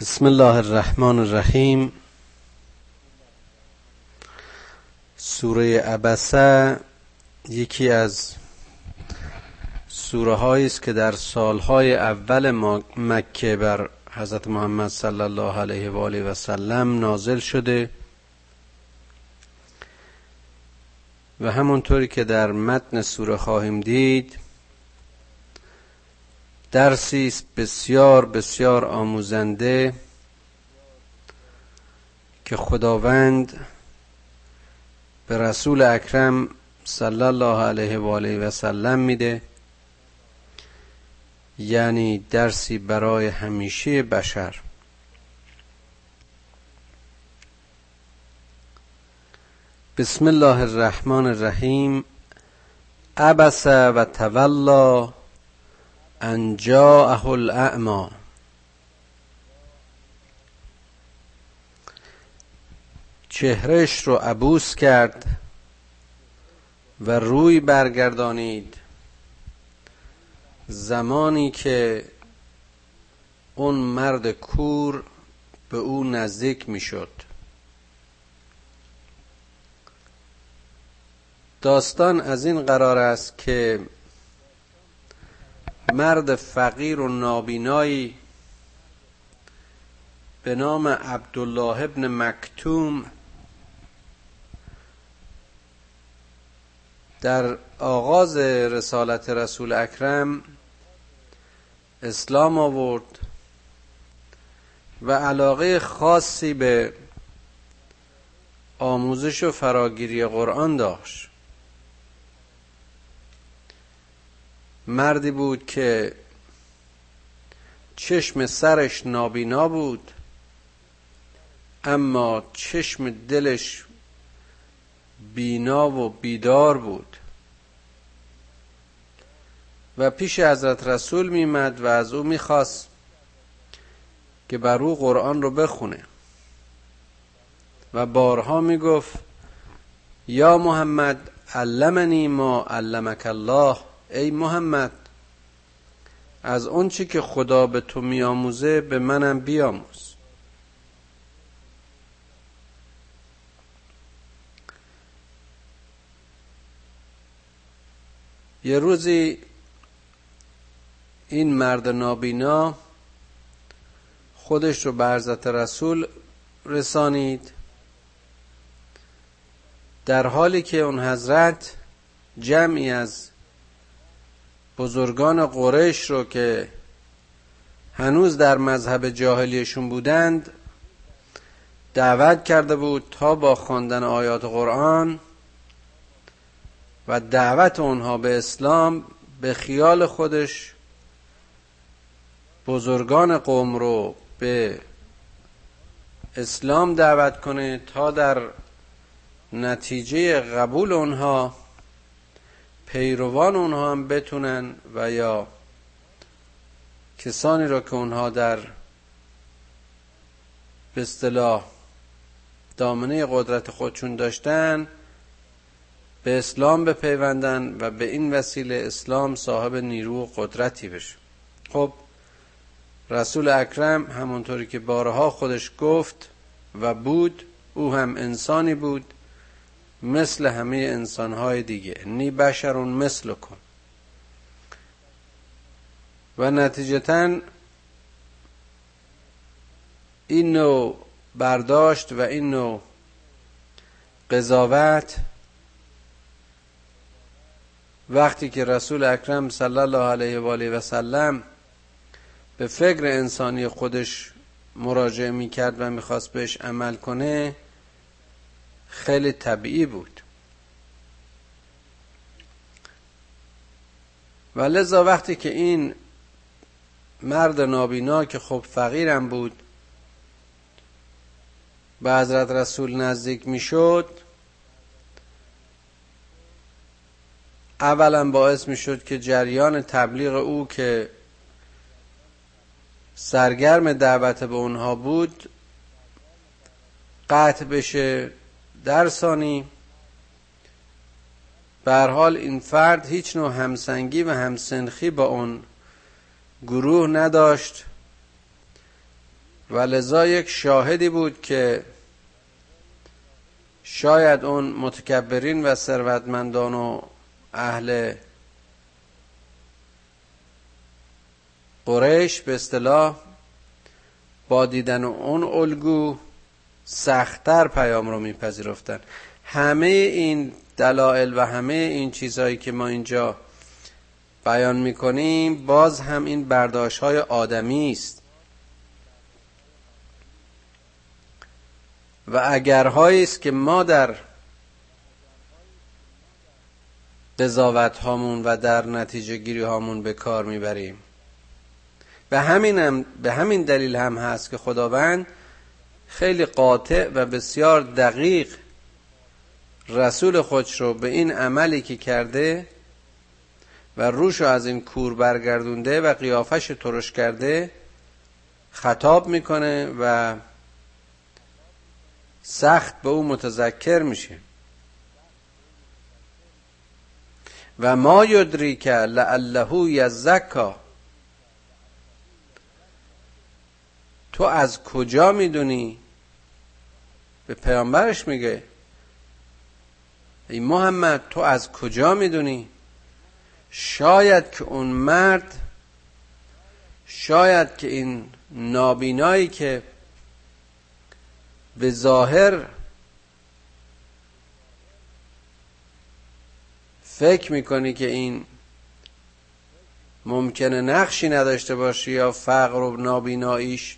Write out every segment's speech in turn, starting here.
بسم الله الرحمن الرحیم. سوره عبسه یکی از سوره هایی است که در سالهای اول مکه بر حضرت محمد صلی الله علیه و آله و سلم نازل شده و همونطوری که در متن سوره خواهیم دید درسی است بسیار بسیار آموزنده که خداوند به رسول اکرم صلی الله علیه و آله و سلم میده. یعنی درسی برای همیشه بشر. بسم الله الرحمن الرحیم. عبس و تولا ان جاءه الاعما چهرش رو عبوس کرد و روی برگردانید. زمانی که اون مرد کور به او نزدیک می‌شد. داستان از این قرار است که مرد فقیر و نابینایی به نام عبدالله ابن مکتوم در آغاز رسالت رسول اکرم اسلام آورد و علاقه خاصی به آموزش و فراگیری قرآن داشت. مردی بود که چشم سرش نابینا بود اما چشم دلش بینا و بیدار بود. و پیش حضرت رسول میمد و از او می‌خواست که بر او قرآن رو بخونه. و بارها می‌گفت یا محمد علمنی ما علمک الله. ای محمد از اون چی که خدا به تو میآموزه به منم بیاموز. یه روزی این مرد نابینا خودش رو به حضرت رسول رسانید. در حالی که اون حضرت جمعی از بزرگان قریش رو که هنوز در مذهب جاهلیشون بودند دعوت کرده بود تا با خواندن آیات قرآن و دعوت اونها به اسلام به خیال خودش بزرگان قوم رو به اسلام دعوت کنه تا در نتیجه قبول اونها پیروان اونها هم بتونن و یا کسانی را که اونها در به اصطلاح دامنه قدرت خودشون داشتن به اسلام بپیوندن و به این وسیله اسلام صاحب نیرو و قدرتی بشه. خب رسول اکرم همونطوری که بارها خودش گفت و بود او هم انسانی بود. مثل همه انسانهای دیگه. نی بشرون مثل کن و نتیجتا این نوع برداشت و این نوع قضاوت وقتی که رسول اکرم صلی الله علیه و آله و سلم به فکر انسانی خودش مراجعه می کرد و می‌خواست بهش عمل کنه خیلی طبیعی بود. و لذا وقتی که این مرد نابینا که خب فقیرم بود به حضرت رسول نزدیک می‌شد اولا باعث می‌شد که جریان تبلیغ او که سرگرم دعوت به اونها بود قطع بشه. در ثانی حال این فرد هیچ نوع همسنگی و همسنخی با اون گروه نداشت و لذا یک شاهدی بود که شاید اون متکبرین و ثروتمندان و اهل قریش به اصطلاح با دیدن اون الگو سختتر پیام رو میپذیرفتن. همه این دلایل و همه این چیزهایی که ما اینجا بیان می‌کنیم باز هم این برداشت های آدمی است. و اگرهایی است که ما در قضاوت هامون و در نتیجه گیری هامون به کار می‌بریم. به همین, هم به همین دلیل هم هست که خداوند خیلی قاطع و بسیار دقیق رسول خودش رو به این عملی که کرده و روش رو از این کور برگردونده و قیافش ترش کرده خطاب می‌کنه و سخت به او متذکر میشه. و ما یدری که لعله یزکا تو از کجا می‌دونی؟ به پیامبرش میگه. ای محمد تو از کجا می‌دونی؟ شاید که اون مرد شاید که این نابینایی که به ظاهر فکر می‌کنی که این ممکنه نقشی نداشته باشی یا فقر و نابیناییش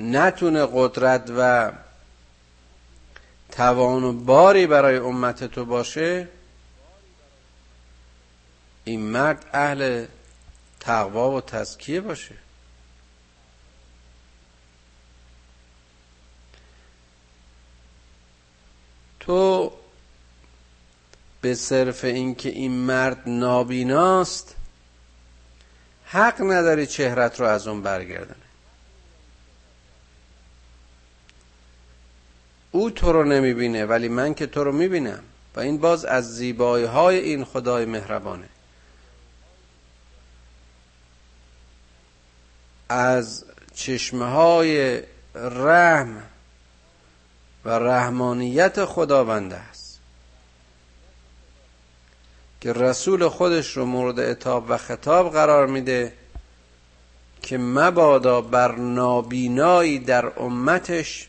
نتونه قدرت و توان و باری برای امت تو باشه این مرد اهل تقوا و تزکیه باشه. تو به صرف اینکه این مرد نابیناست حق نداری چهرت رو از اون برگردن او تو رو نمی‌بینه ولی من که تو رو می‌بینم. و این باز از زیبایی های این خدای مهربانه. از چشمه های رحم و رحمانیت خداوند است. که رسول خودش رو مورد اتاب و خطاب قرار میده که مبادا بر نابینایی در امتش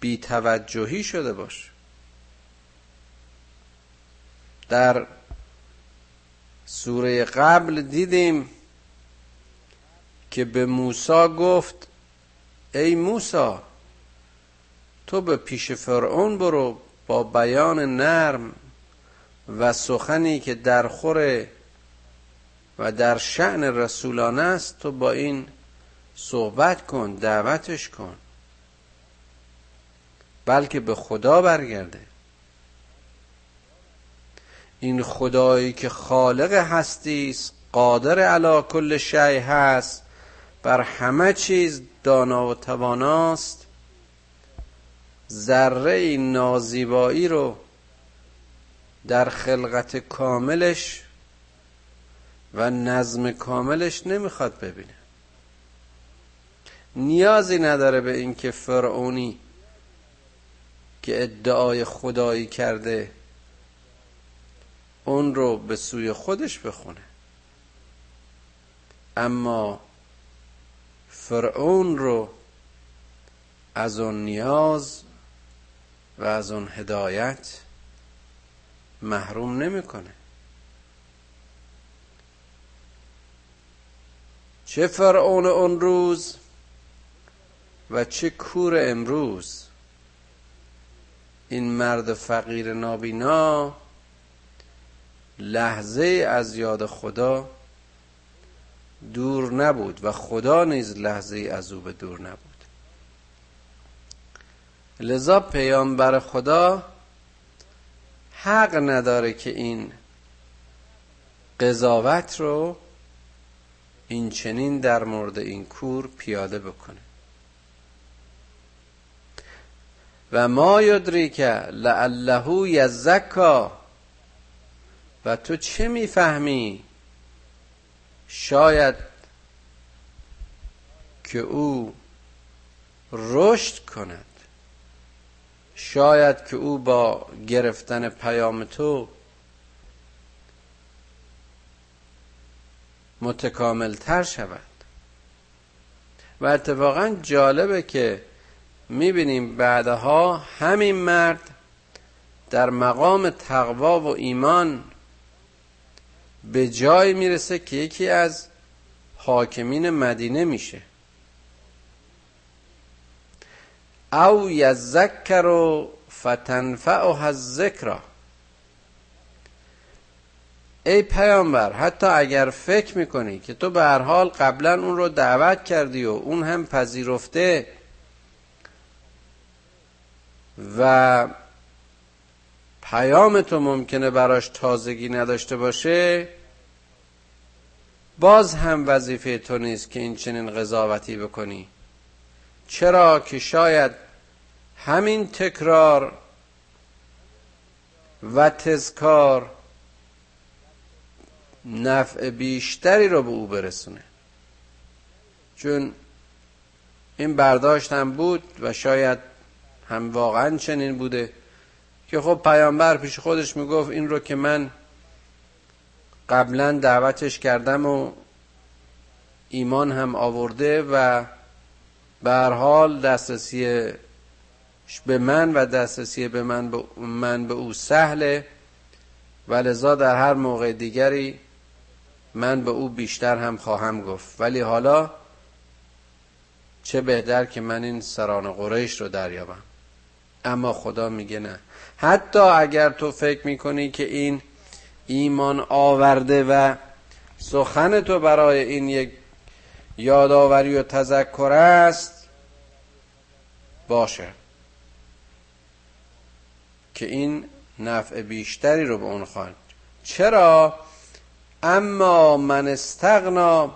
بی توجهی شده باش. در سوره قبل دیدیم که به موسی گفت ای موسی تو به پیش فرعون برو با بیان نرم و سخنی که در خوره و در شعن رسولانه است تو با این صحبت کن دعوتش کن. بلکه به خدا برگرده. این خدایی که خالق هستی است قادر علا کل شیء هست بر همه چیز دانا و تواناست. ذره نازیبایی رو در خلقت کاملش و نظم کاملش نمی‌خواد ببینه. نیازی نداره به اینکه فرعونی که ادعای خدایی کرده اون رو به سوی خودش بخونه. اما فرعون رو از اون نیاز و از اون هدایت محروم نمی‌کنه. چه فرعون اون روز و چه کور امروز این مرد فقیر نابینا لحظه از یاد خدا دور نبود و خدا نیز لحظه از او به دور نبود. لذا پیامبر خدا حق نداره که این قضاوت رو این چنین در مورد این کور پیاده بکنه. و ما که لعله یزکا. و تو چه می‌فهمی؟ شاید که او رشد کند. شاید که او با گرفتن پیام تو متکامل تر شود. و اتفاقا جالبه که می‌بینیم بعدها همین مرد در مقام تقوا و ایمان به جای می‌رسه که یکی از حاکمین مدینه میشه. او یذکر و فتنفعه الذکرا ای پیامبر حتی اگر فکر می‌کنی که تو به هر حال قبلا اون رو دعوت کردی و اون هم پذیرفته و پیام تو ممکنه براش تازگی نداشته باشه باز هم وظیفه تو نیست که این چنین قضاوتی بکنی. چرا که شاید همین تکرار و تذکار نفع بیشتری رو به او برسونه. چون این برداشت هم بود و شاید هم واقعا چنین بوده که خب پیامبر پیش خودش می‌گفت این رو که من قبلا دعوتش کردم و ایمان هم آورده و به حال دسترسی به من و دسترسی به من به, من به او سهله و لذا در هر موقع دیگری من به او بیشتر هم خواهم گفت. ولی حالا چه بهتر که من این سران قریش رو دریابم. اما خدا میگه نه. حتی اگر تو فکر می‌کنی که این ایمان آورده و سخن تو برای این یک یادآوری و تذکر است باشه که این نفع بیشتری رو به اون خواهد چرا؟ اما من استغنا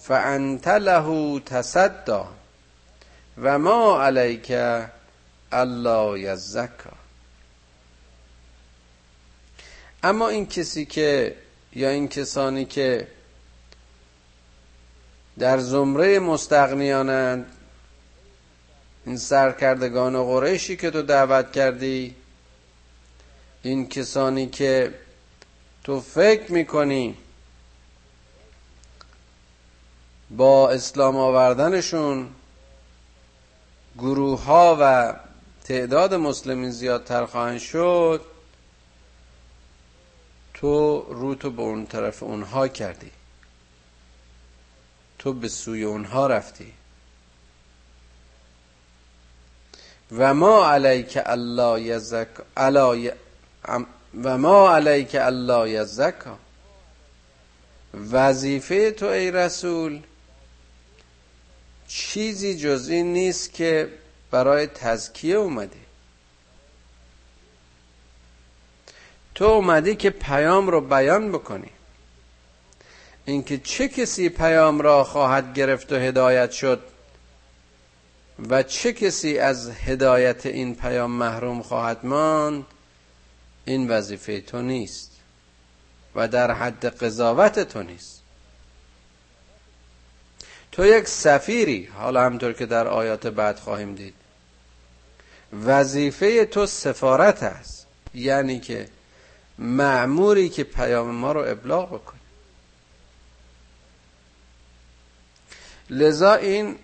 فانت له تصدا و ما علیک الله یزکا. اما این کسی که یا این کسانی که در زمره مستغنیانند این سرکردگان قریشی که تو دعوت کردی این کسانی که تو فکر می‌کنی با اسلام آوردنشون گروه ها و تعداد مسلمین زیادتر خواهند شد تو رو تو به اون طرف اونها کردی. تو به سوی اونها رفتی. و ما علیک الله یزک و ما علیک الله یزکا وظیفه تو ای رسول چیزی جز این نیست که برای تزکیه اومدی تو اومدی که پیام رو بیان بکنی. اینکه چه کسی پیام را خواهد گرفت و هدایت شد و چه کسی از هدایت این پیام محروم خواهد ماند این وظیفه تو نیست و در حد قضاوت تو نیست. تو یک سفیری حالا همطور که در آیات بعد خواهیم دید وظیفه تو سفارت است. یعنی که معموری که پیام ما رو ابلاغ بکنی. لذا این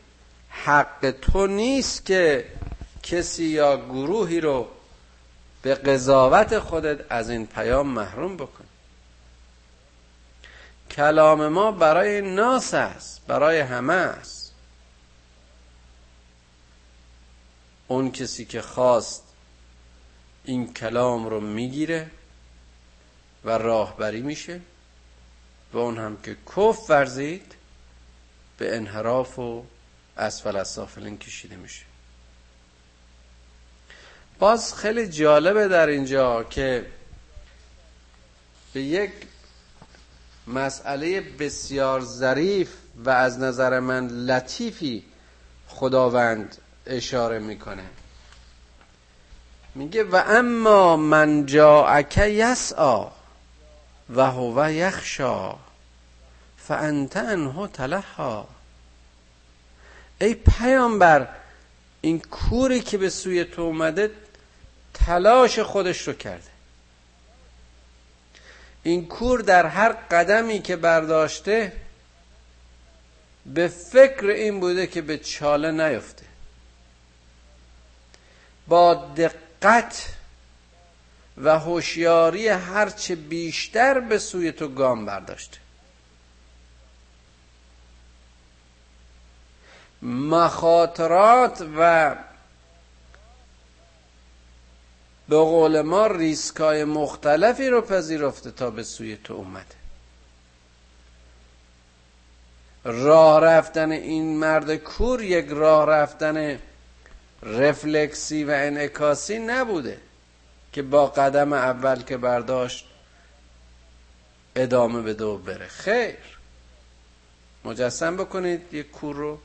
حق تو نیست که کسی یا گروهی رو به قضاوت خودت از این پیام محروم بکن کلام ما برای ناس است برای همه است. اون کسی که خواست این کلام رو می‌گیره و راهبری میشه و اون هم که کف ورزید به انحراف و اسفل از سافلین کشیده میشه. باز خیلی جالبه در اینجا که به یک مسئله بسیار ظریف و از نظر من لطیفی خداوند اشاره می‌کنه. میگه و اما من جاءک یسعا و هو یخشا فانت انه تلها ای پیامبر این کوری که به سوی تو اومده تلاش خودش رو کرده. این کور در هر قدمی که برداشته به فکر این بوده که به چاله نیفته. با دقت و هوشیاری هرچه بیشتر به سوی تو گام برداشته مخاطرات و به قول ما ریسکای مختلفی رو پذیرفته تا به سوی تو اومده. راه رفتن این مرد کور یک راه رفتن رفلکسی و انعکاسی نبوده که با قدم اول که برداشت ادامه به دو بره. خیر. مجسم بکنید یک کور رو.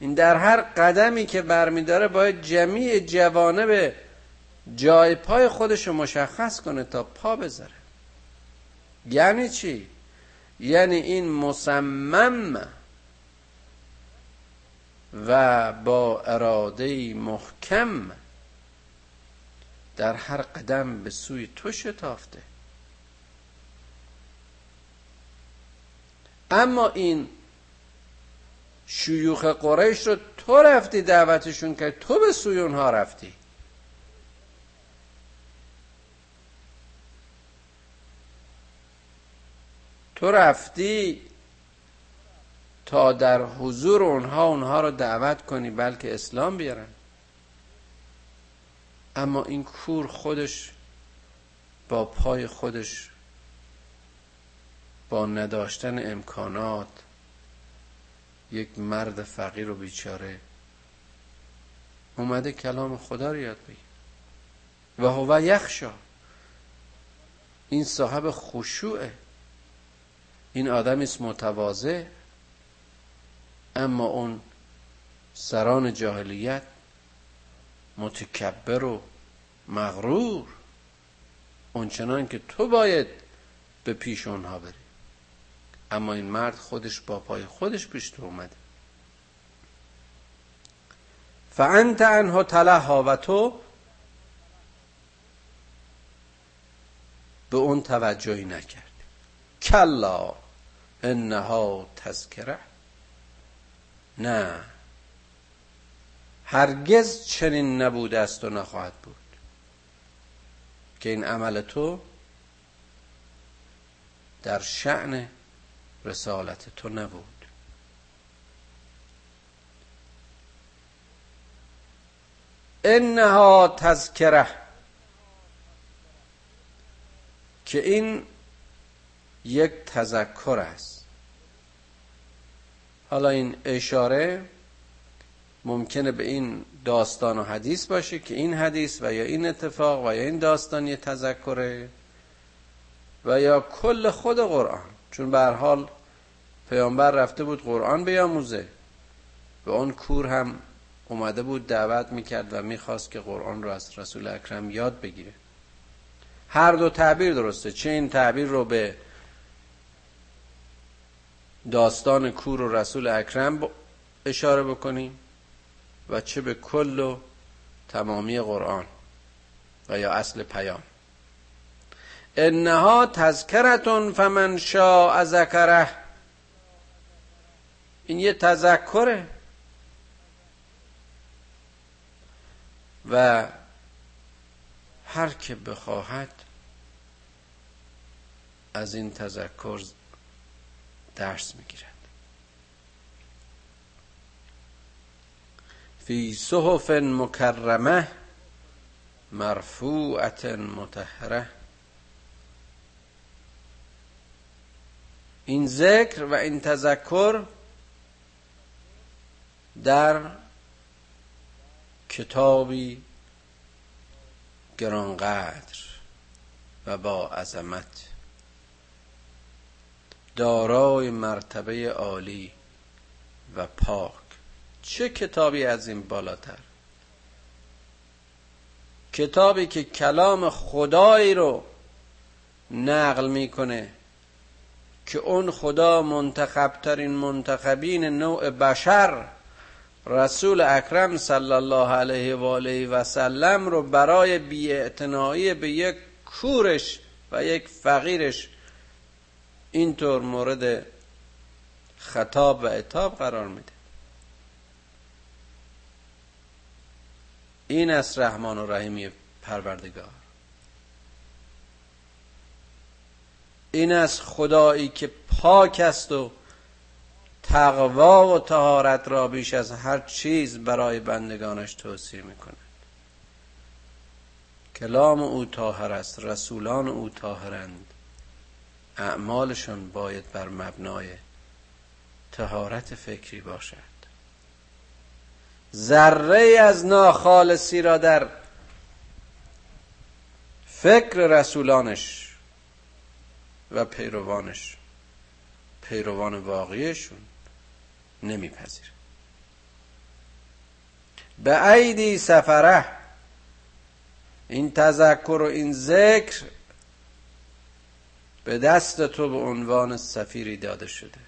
این در هر قدمی که برمیداره باید جمیع به جای پای خودش رو مشخص کنه تا پا بذاره. یعنی چی؟ یعنی این مصمم و با اراده محکم در هر قدم به سوی تو شتافته. اما این شیوخ قریش رو تو رفتی دعوتشون که تو به سوی اونها رفتی. تو رفتی تا در حضور اونها اونها رو دعوت کنی بلکه اسلام بیارن. اما این کور خودش با پای خودش با نداشتن امکانات یک مرد فقیر و بیچاره اومده کلام خدا رو یاد بگیر. و هو یخشا. این صاحب خشوعه. این آدم است متواضع. اما اون سران جاهلیت متکبر و مغرور اونچنان که تو باید به پیش اونها بری. اما این مرد خودش با پای خودش پیش تو اومده. فانت عنه تلها و تو به اون توجهی نکردی کلا انها تذکره. نه. هرگز چنین نبوده است و نخواهد بود. که این عمل تو در شعن رسالت تو نبود. انها تذکره. که این یک تذکر است. حالا این اشاره ممکنه به این داستان و حدیث باشه که این حدیث و یا این اتفاق و یا این داستان یه تذکره و یا کل خود قرآن. چون به حال پیامبر رفته بود قرآن بیاموزه. و اون کور هم اومده بود دعوت می‌کرد و می‌خواست که قرآن رو از رسول اکرم یاد بگیره. هر دو تعبیر درسته. چه این تعبیر رو به داستان کور و رسول اکرم اشاره بکنیم و چه به کل و تمامی قرآن و یا اصل پیام. انها تذکرتون فمن شاء ذکره. این یه تذکره. و هر که بخواهد از این تذکر درس می‌گیرد. فی صحف مکرمه مرفوعت متحره این ذکر و این تذکر در کتابی گرانقدر و با عظمت. دارای مرتبه عالی و پاک. چه کتابی از این بالاتر؟ کتابی که کلام خدایی رو نقل می‌کنه که اون خدا منتخبترین منتخبین نوع بشر رسول اکرم صلی الله علیه و آله و سلم رو برای بیاعتنایی به یک کورش و یک فقیرش اینطور مورد خطاب و اتاب قرار میده. این است رحمان و رحیمی پروردگار. این است خدایی که پاک است و تقوا و تهارت را بیش از هر چیز برای بندگانش توصیه می‌کند. کلام او تاهر است رسولان او تاهرند اعمالشان باید بر مبنای تهارت فکری باشد. ذره از ناخالصی را در فکر رسولانش و پیروانش پیروان واقعیشون نمیپذیر به عیدی سفره این تذکر و این ذکر به دست تو به عنوان سفیری داده شده.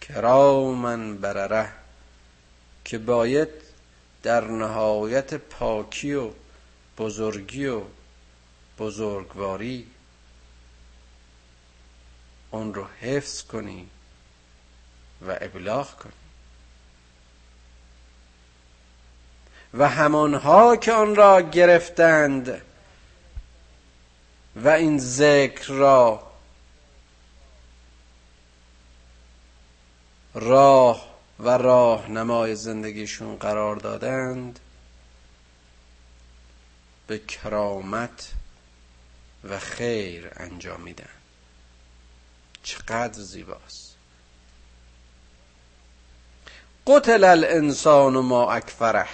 کرامن برره که باید در نهایت پاکی و بزرگی و بزرگواری اون رو حفظ کنی و ابلاغ کنی. و همانها که آن را گرفتند و این ذکر را راه و راه نمای زندگیشون قرار دادند به کرامت و خیر انجامیدن چقدر زیباست. قتل الانسان ما اکفره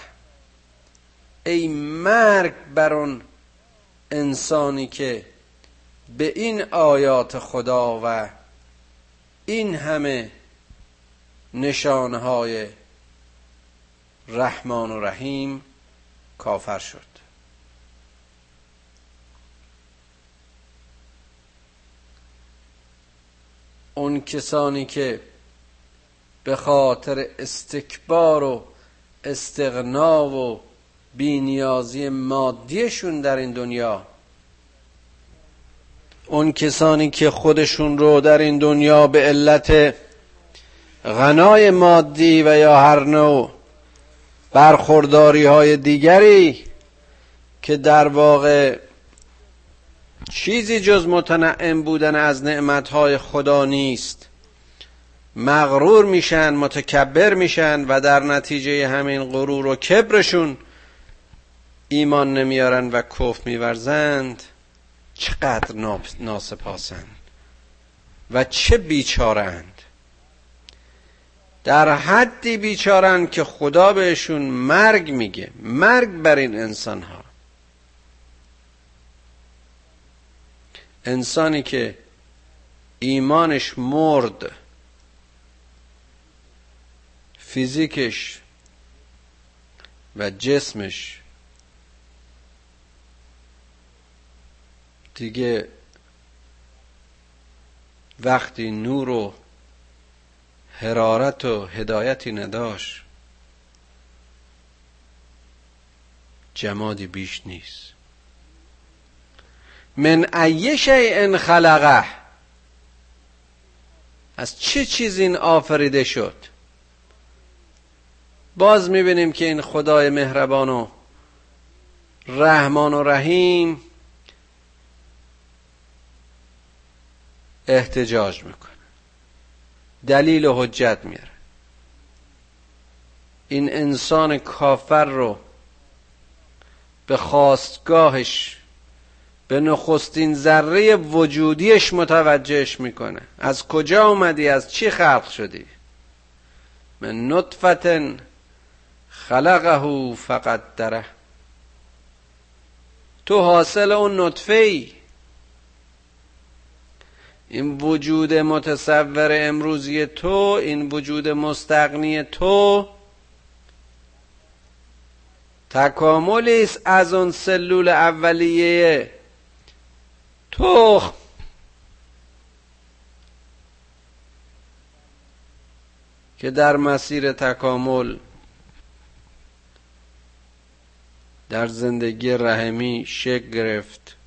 ای مرگ بر اون انسانی که به این آیات خدا و این همه نشانهای رحمان و رحیم کافر شد. اون کسانی که به خاطر استکبار و استغنا و بینیازی مادیشون در این دنیا. اون کسانی که خودشون رو در این دنیا به علت غنای مادی و یا هر نوع برخورداری های دیگری که در واقع چیزی جز متنعم بودن از نعمتهای خدا نیست. مغرور میشن متکبر میشن و در نتیجه همین غرور و کبرشون ایمان نمیارن و کف میورزند چقدر ناسپاسند و چه بیچارند در حدی بیچارن که خدا بهشون مرگ میگه مرگ بر این انسان ها انسانی که ایمانش مرد فیزیکش و جسمش دیگه وقتی نور و حرارت و هدایتی نداشت جمادی بیش نیست. من ای شیء خلقه. از چه چیز این آفریده شد؟ باز می‌بینیم که این خدای مهربان و رحمان و رحیم احتجاج می‌کنه. دلیل و حجت میاره. این انسان کافر رو به خواستگاهش به نخستین ذره وجودیش متوجهش می‌کنه. از کجا اومدی؟ از چی خلق شدی؟ من نطفت خلقه فقط دره تو حاصل اون نطفه ای این وجود متصور امروزی تو این وجود مستقنی تو تکاملی است از اون سلول اولیه تو. که در مسیر تکامل در زندگی رحمی شکل گرفت.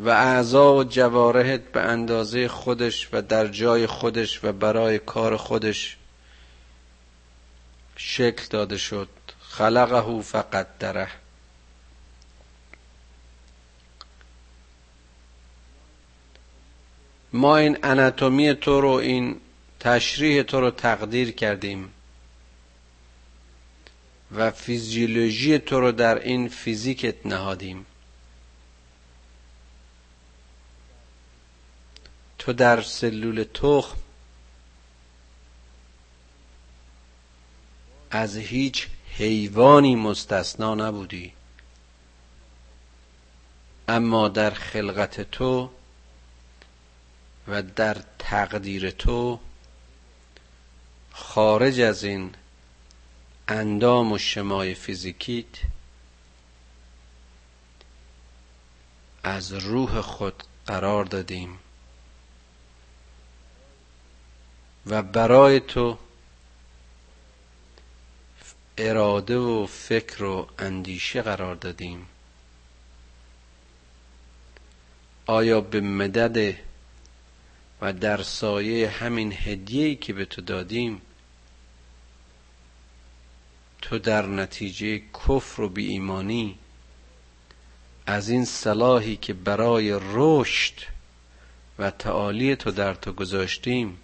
و اعضا و جوارحت به اندازه خودش و در جای خودش و برای کار خودش شکل داده شد. خلقه فقط دره. ما این اناتومی تو رو این تشریح تو رو تقدیر کردیم و فیزیولوژی تو رو در این فیزیکت نهادیم. تو در سلول تخم از هیچ حیوانی مستثنا نبودی. اما در خلقت تو و در تقدیر تو خارج از این اندام و شمای فیزیکیت از روح خود قرار دادیم. و برای تو اراده و فکر و اندیشه قرار دادیم. آیا به مدد و در سایه همین هدیه‌ای که به تو دادیم تو در نتیجه کفر و بی ایمانی از این صلاحی که برای رشد و تعالی تو در تو گذاشتیم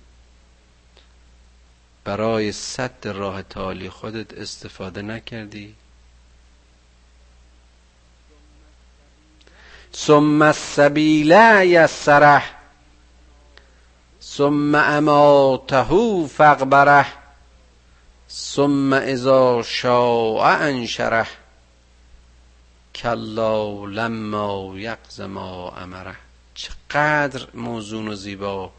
برای صد راه تعالی خودت استفاده نکردی؟ ثم السبیل یسره ثم اماته فقبره ثم اذا شاء انشره. کلا لما یقض ما امره. چقدر موزون و زیبا.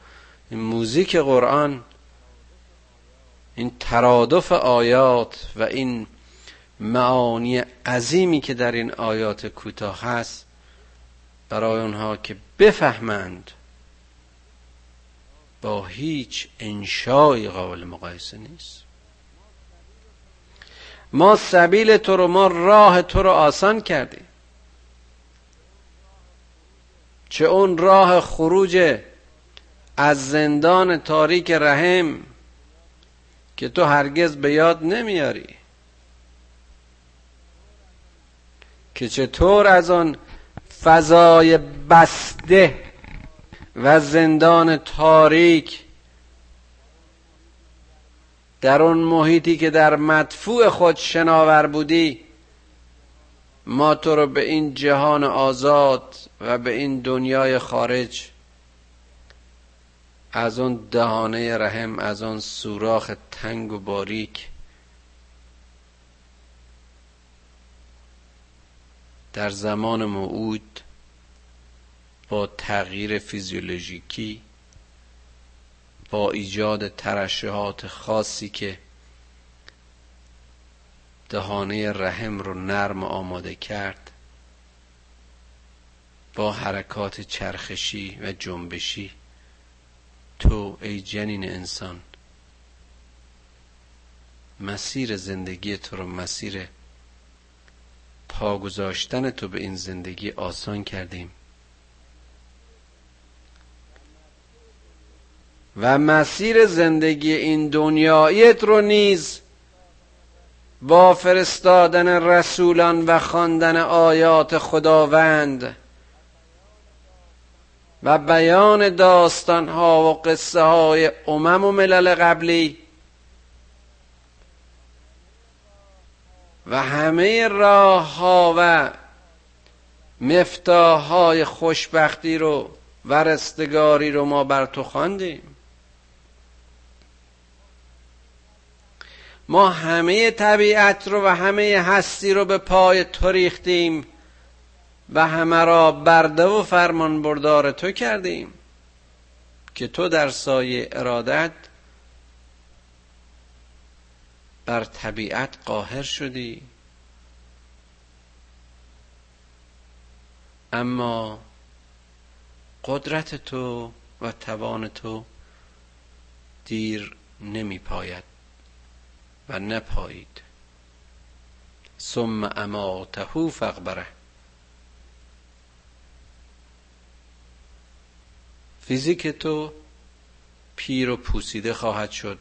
این موزیک قرآن این ترادف آیات و این معانی عظیمی که در این آیات کوتاه هست برای اونها که بفهمند با هیچ انشای قابل مقایسه نیست. ما سبیل تو رو ما راه تو رو آسان کردیم. چه اون راه خروج از زندان تاریک رحم که تو هرگز به یاد نمیاری. که چطور از آن فضای بسته و زندان تاریک در اون محیطی که در مدفوع خود شناور بودی ما تو رو به این جهان آزاد و به این دنیای خارج از اون دهانه رحم از اون سوراخ تنگ و باریک. در زمان موعود با تغییر فیزیولوژیکی با ایجاد ترشحات خاصی که دهانه رحم رو نرم آماده کرد با حرکات چرخشی و جنبشی. تو ای جنین انسان. مسیر زندگی تو رو مسیر پا گذاشتن تو به این زندگی آسان کردیم. و مسیر زندگی این دنیایت رو نیز با فرستادن رسولان و خواندن آیات خداوند و بیان داستان ها و قصه های امم و ملل قبلی. و همه راه ها و مفتاح های خوشبختی رو و رستگاری رو ما بر تو خواندیم. ما همه طبیعت رو و همه هستی رو به پای تو ریختیم. و همه را برده و فرمان بردار تو کردیم که تو در سایه ارادت بر طبیعت قاهر شدی. اما قدرت تو و توان تو دیر نمی پاید و نپایید. ثم اماته فقبره فیزیک تو پیر و پوسیده خواهد شد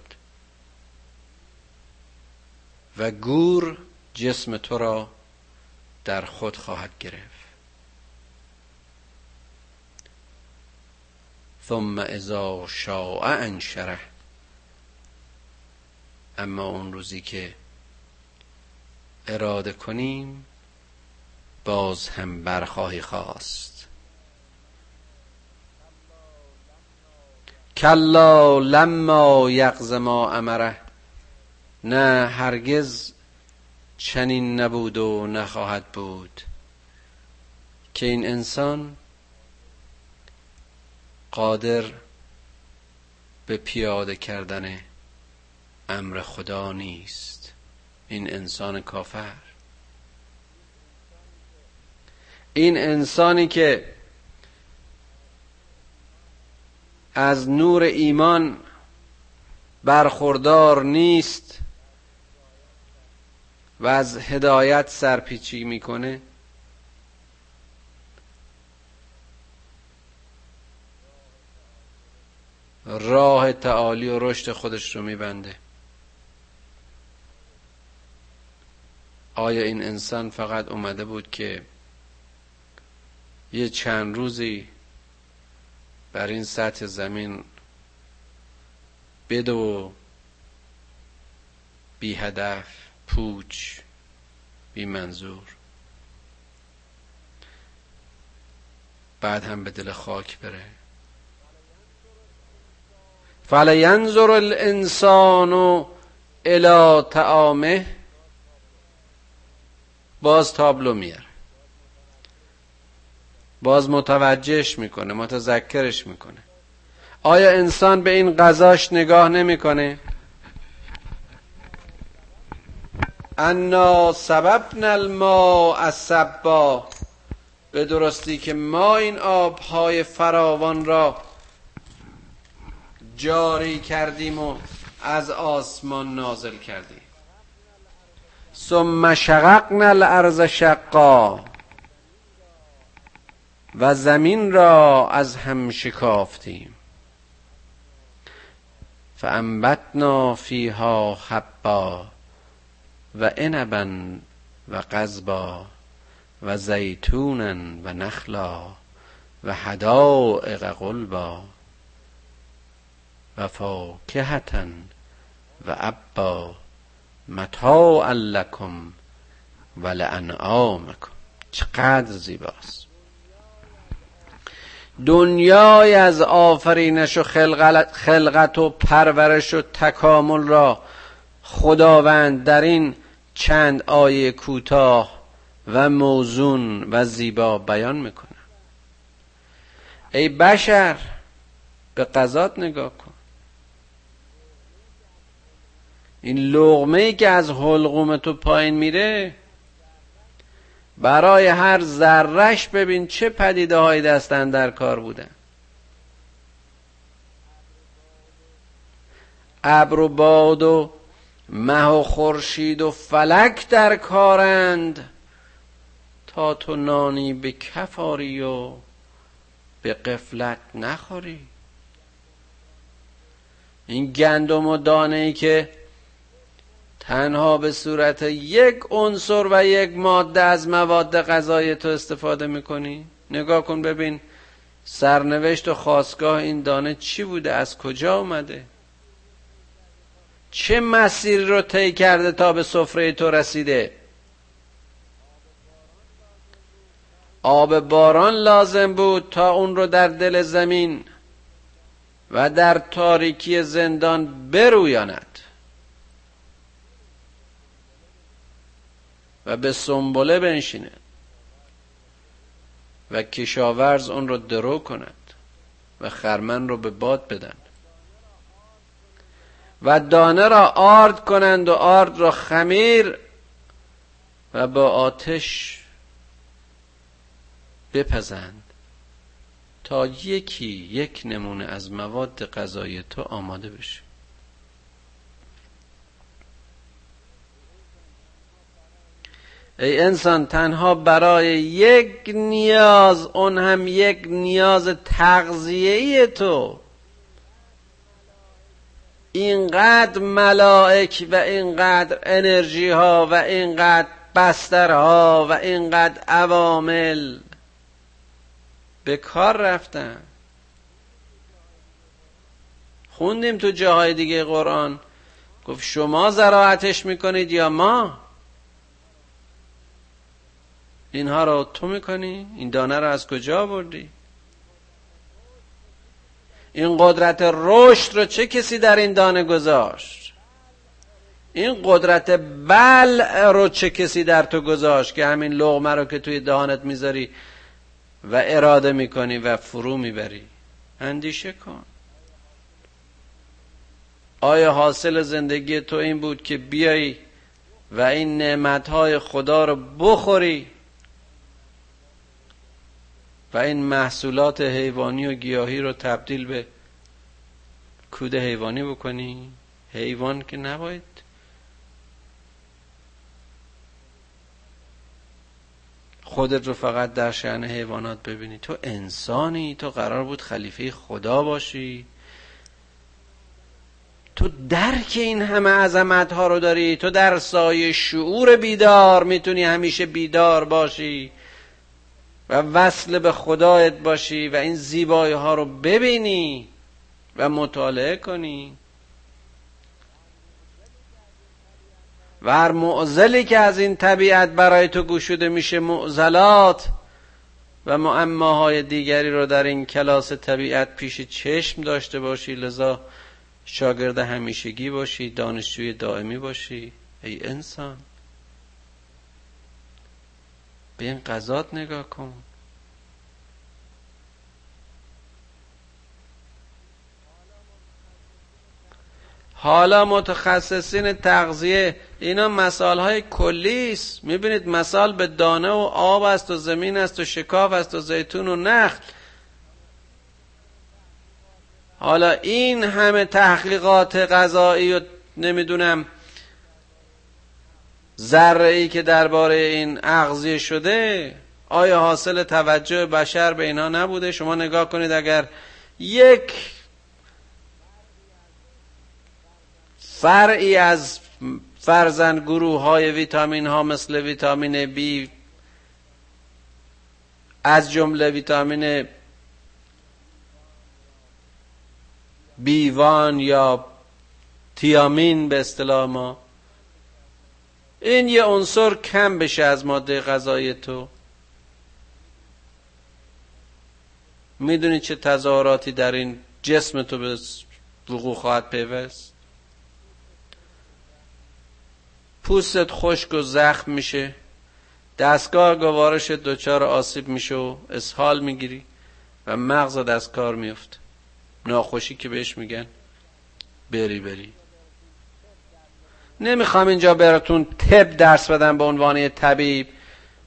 و گور جسم تو را در خود خواهد گرفت. ثم اذا شاء انشره. اما اون روزی که اراده کنیم باز هم برخواهی خواست. کلا لما یغز ما امره. نه هرگز چنین نبود و نخواهد بود که این انسان قادر به پیاده کردن امر خدا نیست. این انسان کافر. این انسانی که از نور ایمان برخوردار نیست و از هدایت سرپیچی می‌کنه. راه تعالی و رشد خودش رو میبنده. آیا این انسان فقط اومده بود که یه چند روزی بر این سطح زمین بدو بی هدف پوچ بی منظور. بعد هم به دل خاک بره. فلینظر الانسان الى طعامه باز تابلو میاره. باز متوجهش می‌کنه متذکرش می‌کنه. آیا انسان به این غذاش نگاه نمی‌کنه؟ انا سببنا الماء سبا به درستی که ما این آبهای فراوان را جاری کردیم و از آسمان نازل کردیم. ثم شققنا الارض شقا. و زمین را از هم شکافتیم. فانبتنا فیها حبا و عنبا و قزبا و زیتونا و نخلا و حدائق قلبا و فاکهتا و ابا متاعا لکم و لانعامکم. چقدر زیباست. دنیای از آفرینش و خلقت و پرورش و تکامل را خداوند در این چند آیه کوتاه و موزون و زیبا بیان می‌کنه. ای بشر به قضات نگاه کن. این لغمه ای که از حلقوم تو پایین میره برای هر ذرش ببین چه پدیده های دستن در کار بودن. ابر و باد و مه و خورشید و فلک در کارند تا تو نانی به کفاری و به قفلت نخوری. این گندم و دانه ای که تنها به صورت یک عنصر و یک ماده از مواد غذایی تو استفاده می‌کنی؟ نگاه کن ببین سرنوشت و خواستگاه این دانه چی بوده؟ از کجا اومده؟ چه مسیری رو طی کرده تا به سفره تو رسیده؟ آب باران لازم بود تا اون رو در دل زمین و در تاریکی زندان برویاند. و به سنبله بنشیند و کشاورز اون رو درو کند و خرمن رو به باد بدن و دانه را آرد کنند و آرد را خمیر و با آتش بپزند تا یکی یک نمونه از مواد غذایی تو آماده بشه. ای انسان تنها برای یک نیاز اون هم یک نیاز تغذیه تو. اینقدر ملائک و اینقدر انرژی ها و اینقدر بسترها و اینقدر عوامل به کار رفتن. خوندیم تو جاهای دیگه قرآن. گفت شما زراعتش می‌کنید یا ما؟ اینها رو تو می‌کنی؟ این دانه رو از کجا بردی این قدرت رشد رو چه کسی در این دانه گذاشت؟ این قدرت بل رو چه کسی در تو گذاشت که همین لغمه رو که توی دهانت می‌ذاری و اراده می‌کنی و فرو می‌بری؟ اندیشه کن. آیا حاصل زندگی تو این بود که بیایی و این نعمتهای خدا رو بخوری این محصولات حیوانی و گیاهی رو تبدیل به کود حیوانی بکنی. حیوان که نباید خودت رو فقط در شعن حیوانات ببینی. تو انسانی تو قرار بود خلیفه خدا باشی. تو درک این همه عظمت ها رو داری. تو در سایه شعور بیدار می‌تونی همیشه بیدار باشی. و وصل به خدایت باشی و این زیبایی ها رو ببینی و مطالعه کنی. و هر معزلی که از این طبیعت برای تو گشوده میشه معزلات و معماهای دیگری رو در این کلاس طبیعت پیش چشم داشته باشی لذا شاگرد همیشگی باشی دانشجوی دائمی باشی ای انسان. به این قضات نگاه کن. حالا متخصصین تغذیه اینا مسائل های کلی است. می‌بینید مثال به دانه و آب است و زمین است و شکاف است و زیتون و نخل. حالا این همه تحقیقات غذایی و نمی‌دونم ذره ای که درباره این اغذیه شده آیا حاصل توجه بشر به اینا نبوده؟ شما نگاه کنید اگر یک فرعی از فرزن گروه های ویتامین ها مثل ویتامین بی از جمله ویتامین بیوان یا تیامین به اصطلاح ما این یه عنصر کم بشه از ماده غذایی تو. می‌دونی چه تظاهراتی در این جسم تو به وقوع خواهد پیوست؟ پوستت خشک و زخم میشه. دستگاه گوارش دچار آسیب میشه و اسهال می‌گیری و مغز از کار میفته ناخوشی که بهش میگن بری بری. نمی‌خوام اینجا براتون تب درس بدم به عنوان طبیب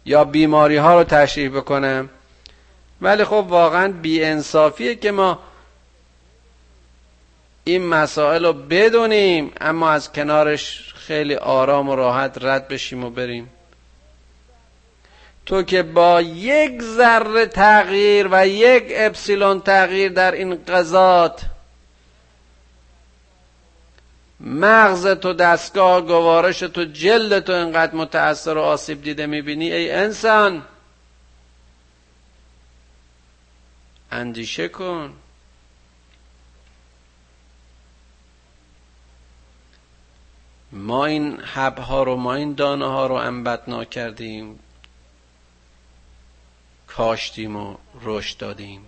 یا بیماری ها رو تشریح بکنم. ولی خب واقعا بی انصافیه که ما این مسائل رو بدونیم اما از کنارش خیلی آرام و راحت رد بشیم و بریم. تو که با یک ذره تغییر و یک اپسیلون تغییر در این قضات مغز تو دستگاه گوارش تو جلد تو اینقدر متأثر و آسیب دیده می‌بینی؟ ای انسان! اندیشه کن. ما این حب ها رو ما این دانه ها رو انبت کردیم کاشتیم و رشد دادیم.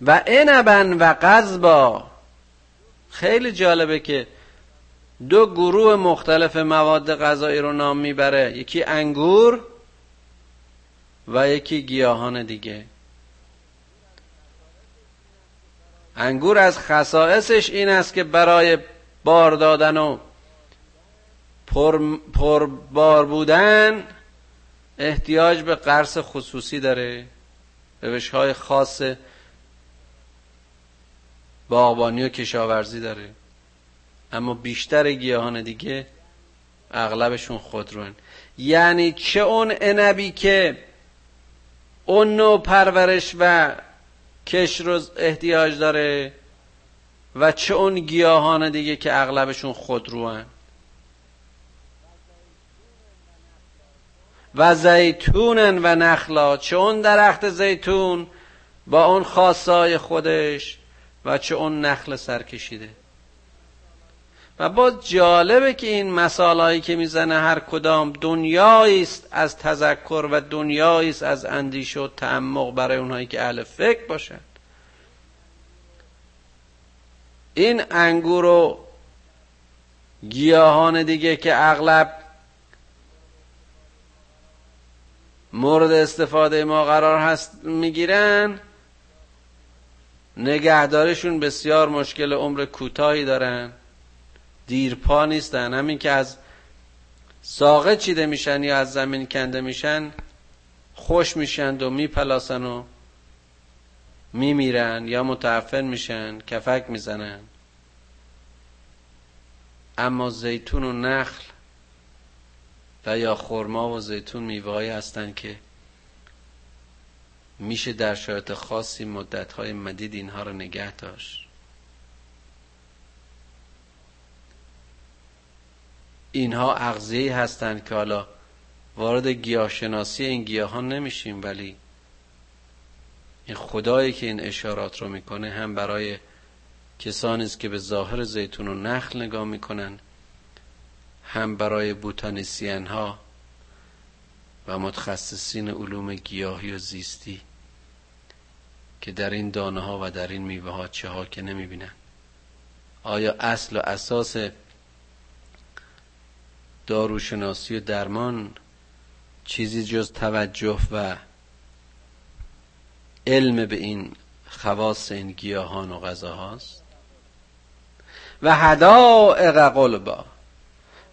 و عنبن و قذبا خیلی جالبه که دو گروه مختلف مواد غذایی رو نام می‌بره. یکی انگور و یکی گیاهان دیگه. انگور از خصائصش این است که برای بار دادن و پر, پر بار بودن احتیاج به قرص خصوصی داره. روش های خاص باغبانی و کشاورزی داره. اما بیشتر گیاهان دیگه اغلبشون خودروان یعنی چه اون عنبی که اون نوع پرورش و کش رو احتیاج داره و چه اون گیاهان دیگه که اغلبشون خودروان؟ و زیتونن و نخلا. چه اون درخت زیتون با اون خاصای خودش و چه اون نخل سرکشیده. و باز جالبه که این مسائلی که می‌زنه هر کدام دنیایی است از تذکر و دنیایی است از اندیشه و تعمق برای اونهایی که اهل فکر باشن این انگور و گیاهان دیگه که اغلب مورد استفاده ما قرار هست می‌گیرن نگهدارشون بسیار مشکل عمر کوتاهی دارن. دیرپا نیستن. همین که از ساقه چیده میشن یا از زمین کنده میشن خوش میشن و میپلاسن و میمیرن یا متعفن میشن کفک می‌زنن. اما زیتون و نخل و یا خرما و زیتون میوههایی هستند که میشه در شرایط خاصی مدتهای مدید اینها رو نگه داشت. اینها اغذیه هستند که حالا وارد گیاهشناسی این گیاهان نمیشیم ولی این خدایی که این اشارات رو می‌کنه هم برای کسانی است که به ظاهر زیتون و نخل نگاه می‌کنن هم برای بوتانیسین ها و متخصصین علوم گیاهی و زیستی که در این دانه ها و در این میوه ها چه ها که نمی‌بینن. آیا اصل و اساس داروشناسی و درمان چیزی جز توجه و علم به این خواص این گیاهان و غذاهاست. و هدائق قلبا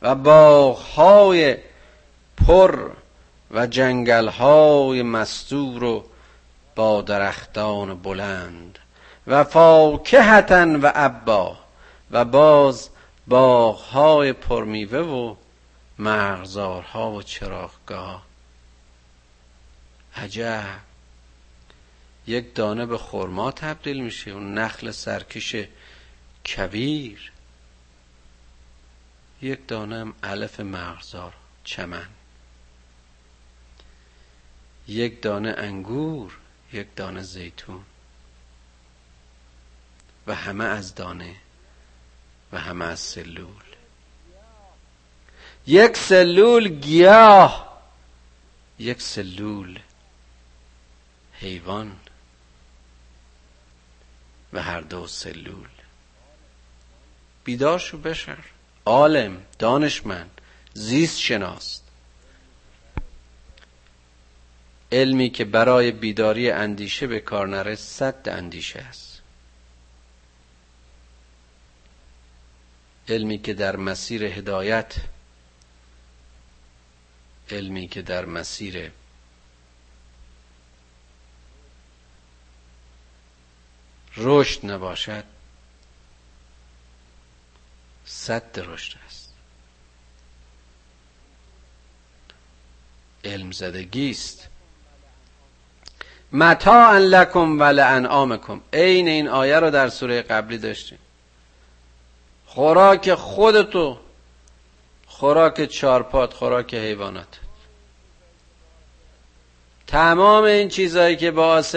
و باغهای پر و جنگلهای مستور و با درختان بلند و فاکهتن و ابا و باز باغهای پرمیوه و مرغزارها و چراغگاه عجب. یک دانه به خرما تبدیل میشه اون نخل سرکش کبیر یک دانه هم علف مغزار چمن. یک دانه انگور یک دانه زیتون. و همه از دانه و همه از سلول. یک سلول گیاه. یک سلول حیوان. و هر دو سلول. بیدار شو بشر. عالم دانشمند زیست شناست علمی که برای بیداری اندیشه به کار نره صد اندیشه است. علمی که در مسیر هدایت علمی که در مسیر رشد نباشد صد رشد است. علم زدگی است. متاعا لکم و لانعامکم. عین این آیه رو در سوره قبلی داشتیم. خوراک خودتو خوراک چارپات خوراک حیوانات. تمام این چیزهایی که باعث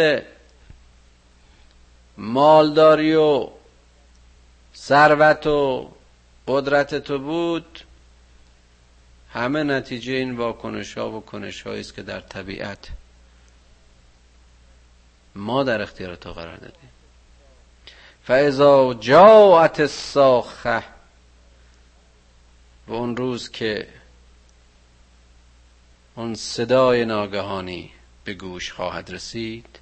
مالداری و ثروت و قدرت تو بود همه نتیجه این واکنش ها و کنش است که در طبیعت ما در اختیار تو قرار دادیم. فاذا جاءت الساخه و اون روز که اون صدای ناگهانی به گوش خواهد رسید.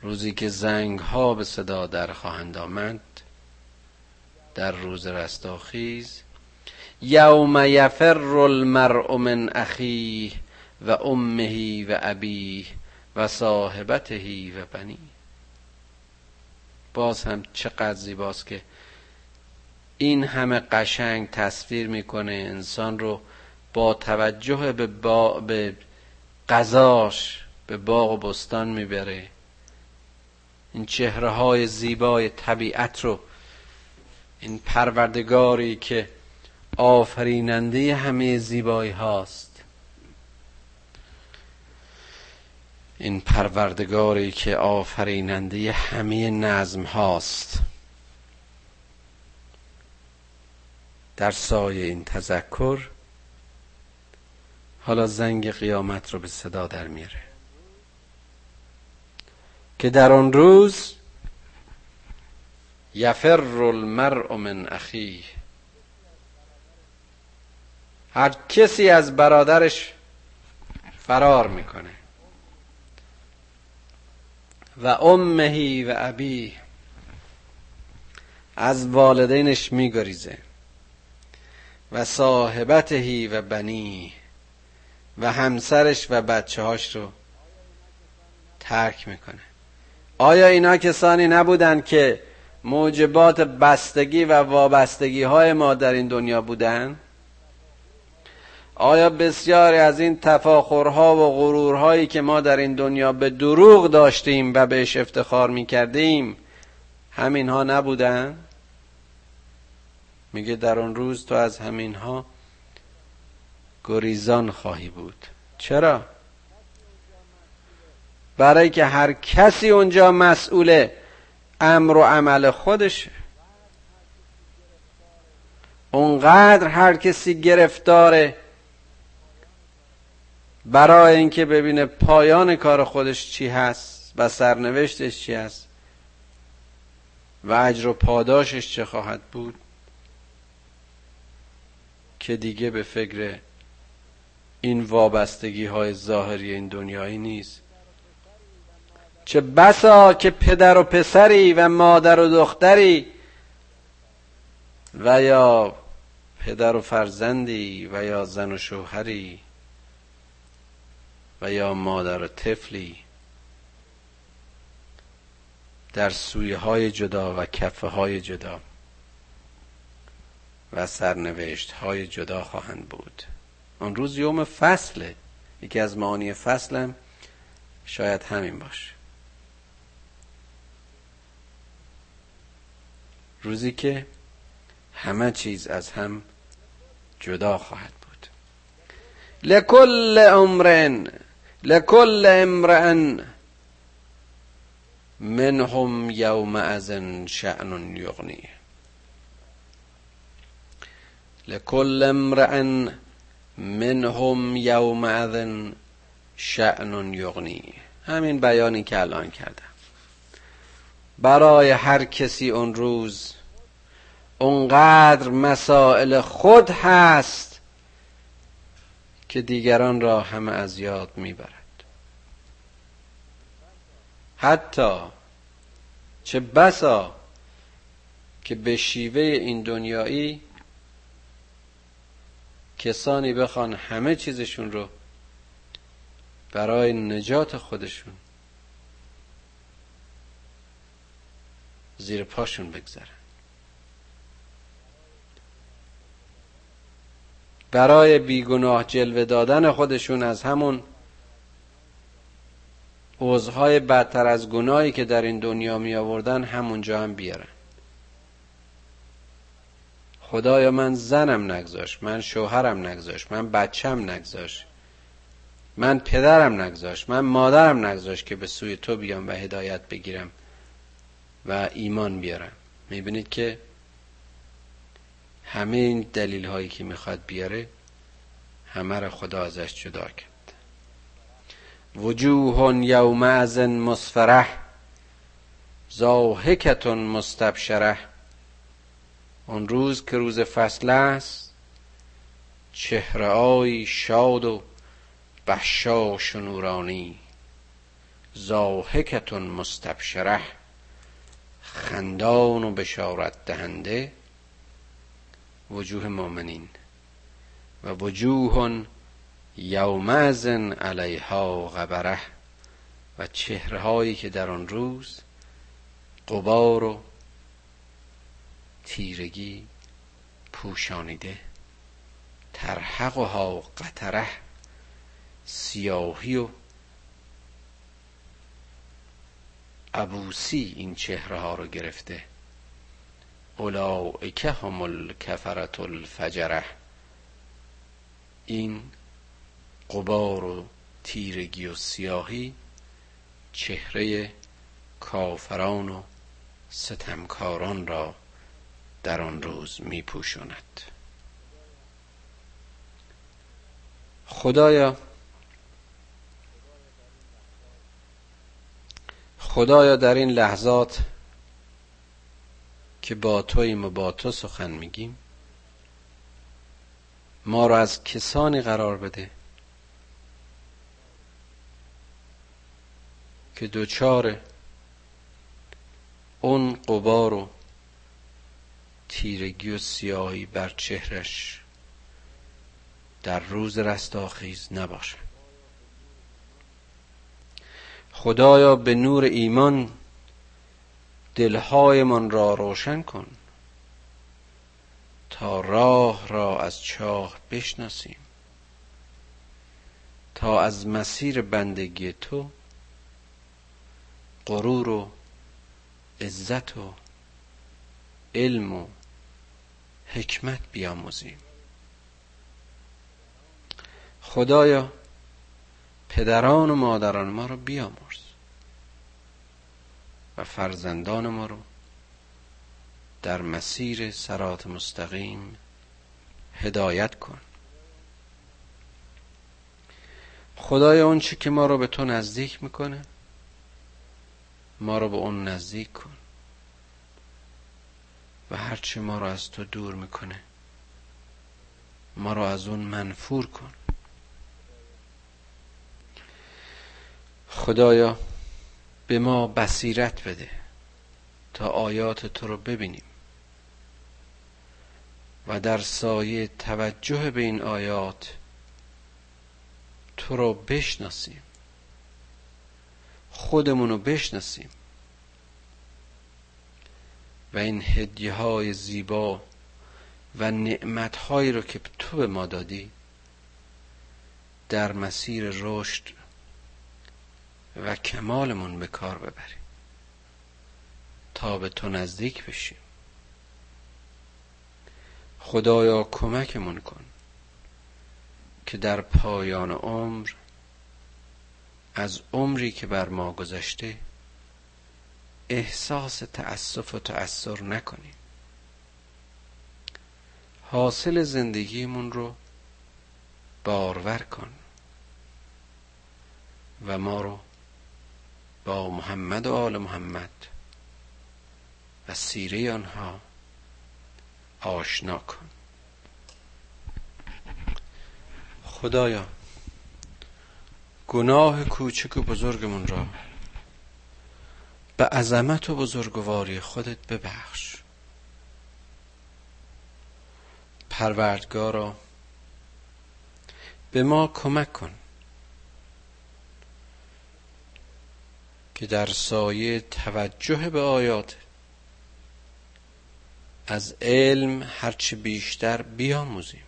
روزی که زنگ ها به صدا در خواهند آمد در روز رستاخیز یوم یفر المرء من اخیه و امه و ابیه و صاحبته و بنی باز هم چقدر زیباست که این همه قشنگ تصویر می‌کنه انسان رو با توجه به, با... به قضاش به باغ و بستان می‌بره. این چهره های زیبای طبیعت رو این پروردگاری که آفریننده همه زیبایی هاست. این پروردگاری که آفریننده همه نظم هاست. در سایه این تذکر حالا زنگ قیامت رو به صدا در میاره. که در آن روز یفر المرء من اخیه هر کسی از برادرش فرار می‌کنه. و امهی و ابی از والدینش میگریزه. و صاحبتهی و بنی. و همسرش و بچه هاش رو ترک می‌کنه آیا اینا کسانی نبودند که موجبات بستگی و وابستگی های ما در این دنیا بودند آیا بسیاری از این تفاخرها و غرورهایی که ما در این دنیا به دروغ داشتیم و بهش افتخار می‌کردیم همینها نبودن؟ میگه در آن روز تو از همینها گریزان خواهی بود چرا؟ برای که هر کسی اونجا مسئول امر و عمل خودشه اونقدر هر کسی گرفتاره برای اینکه ببینه پایان کار خودش چی هست و سرنوشتش چی هست و اجر و پاداشش چه خواهد بود که دیگه به فکر این وابستگی های ظاهری این دنیایی نیست. چه بسا که پدر و پسری و مادر و دختری و یا پدر و فرزندی و یا زن و شوهری و یا مادر و طفلی در سویه های جدا و کفه های جدا و سرنوشت های جدا خواهند بود. اون روز یوم فصله. یکی از معانی فصلم شاید همین باشه. روزی که همه چیز از هم جدا خواهد بود. لکل عمر لکل امرئ منهم یومئذ شأن یغنی لکل امرئ منهم یومئذ شأن یغنی. همین بیانی که الان کردم. برای هر کسی اون روز اونقدر مسائل خود هست که دیگران را همه از یاد می‌برد. حتی چه بسا که به شیوه این دنیایی کسانی بخوان همه چیزشون رو برای نجات خودشون زیر پاشون بگذارن. برای بیگناه جلوه دادن خودشون از همون عوضهای بدتر از گناهی که در این دنیا می آوردن همونجا هم بیارن. خدایا من زنم نگذاش من شوهرم نگذاش من بچم نگذاش من پدرم نگذاش من مادرم نگذاش که به سوی تو بیام و هدایت بگیرم و ایمان بیارم. می‌بینید که همه این دلیل هایی که می‌خواد بیاره همه را خدا ازش جدا کرد. وجوه یومئذ مصفره زاهکتون مستبشره اون روز که روز فصل است چهره شاد و بخشاش و نورانی. زاهکتون مستبشره خندان و بشارت دهنده. وجوه مؤمنین. و وجوه یومزن علیها غبره. و چهره هایی که در آن روز قبار و تیرگی پوشانیده ترحقها قطره سیاهی و عبوسی این چهره ها رو گرفته. اولئک هم الکفرت الفجره. این قبار و تیرگی و سیاهی چهره کافران و ستمکاران را در آن روز می پوشند خدایا خدایا در این لحظات که با تویم و با تو سخن میگیم ما را از کسانی قرار بده که دوچار اون قبار و تیرگی و سیاهی بر چهرش در روز رستاخیز نباشه. خدایا به نور ایمان دلهایمان را روشن کن تا راه را از چاه بشناسیم تا از مسیر بندگی تو غرور و عزت و علم و حکمت بیاموزیم. خدایا پدران و مادران ما رو بیامرز و فرزندان ما رو در مسیر سرات مستقیم هدایت کن. خدای اون چی که ما رو به تو نزدیک می‌کنه ما رو به اون نزدیک کن. و هرچی ما رو از تو دور می‌کنه. ما رو از اون منفور کن. خدایا به ما بصیرت بده تا آیات تو رو ببینیم و در سایه توجه به این آیات تو رو بشناسیم. خودمون رو بشناسیم. و این هدیه های زیبا و نعمت هایی رو که تو به ما دادی در مسیر رشد و کمالمون به کار ببریم. تا به تو نزدیک بشیم. خدایا کمکمون کن که در پایان عمر از عمری که بر ما گذشته احساس تأسف و تأثر نکنیم. حاصل زندگیمون رو بارور کن و ما رو با محمد و آل محمد و سیره آنها آشنا کن. خدایا گناه کوچک و بزرگمون را به عظمت و بزرگواری خودت ببخش. پروردگارا به ما کمک کن که در سایه توجه به آیات از علم هرچه بیشتر بیاموزیم.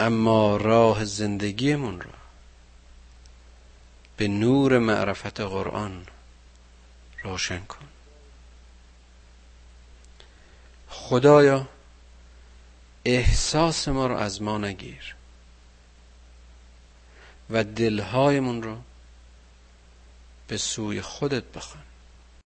اما راه زندگیمون را به نور معرفت قرآن روشن کن. خدایا احساس ما رو از ما نگیر و دلهایمون رو به سوی خودت بخوان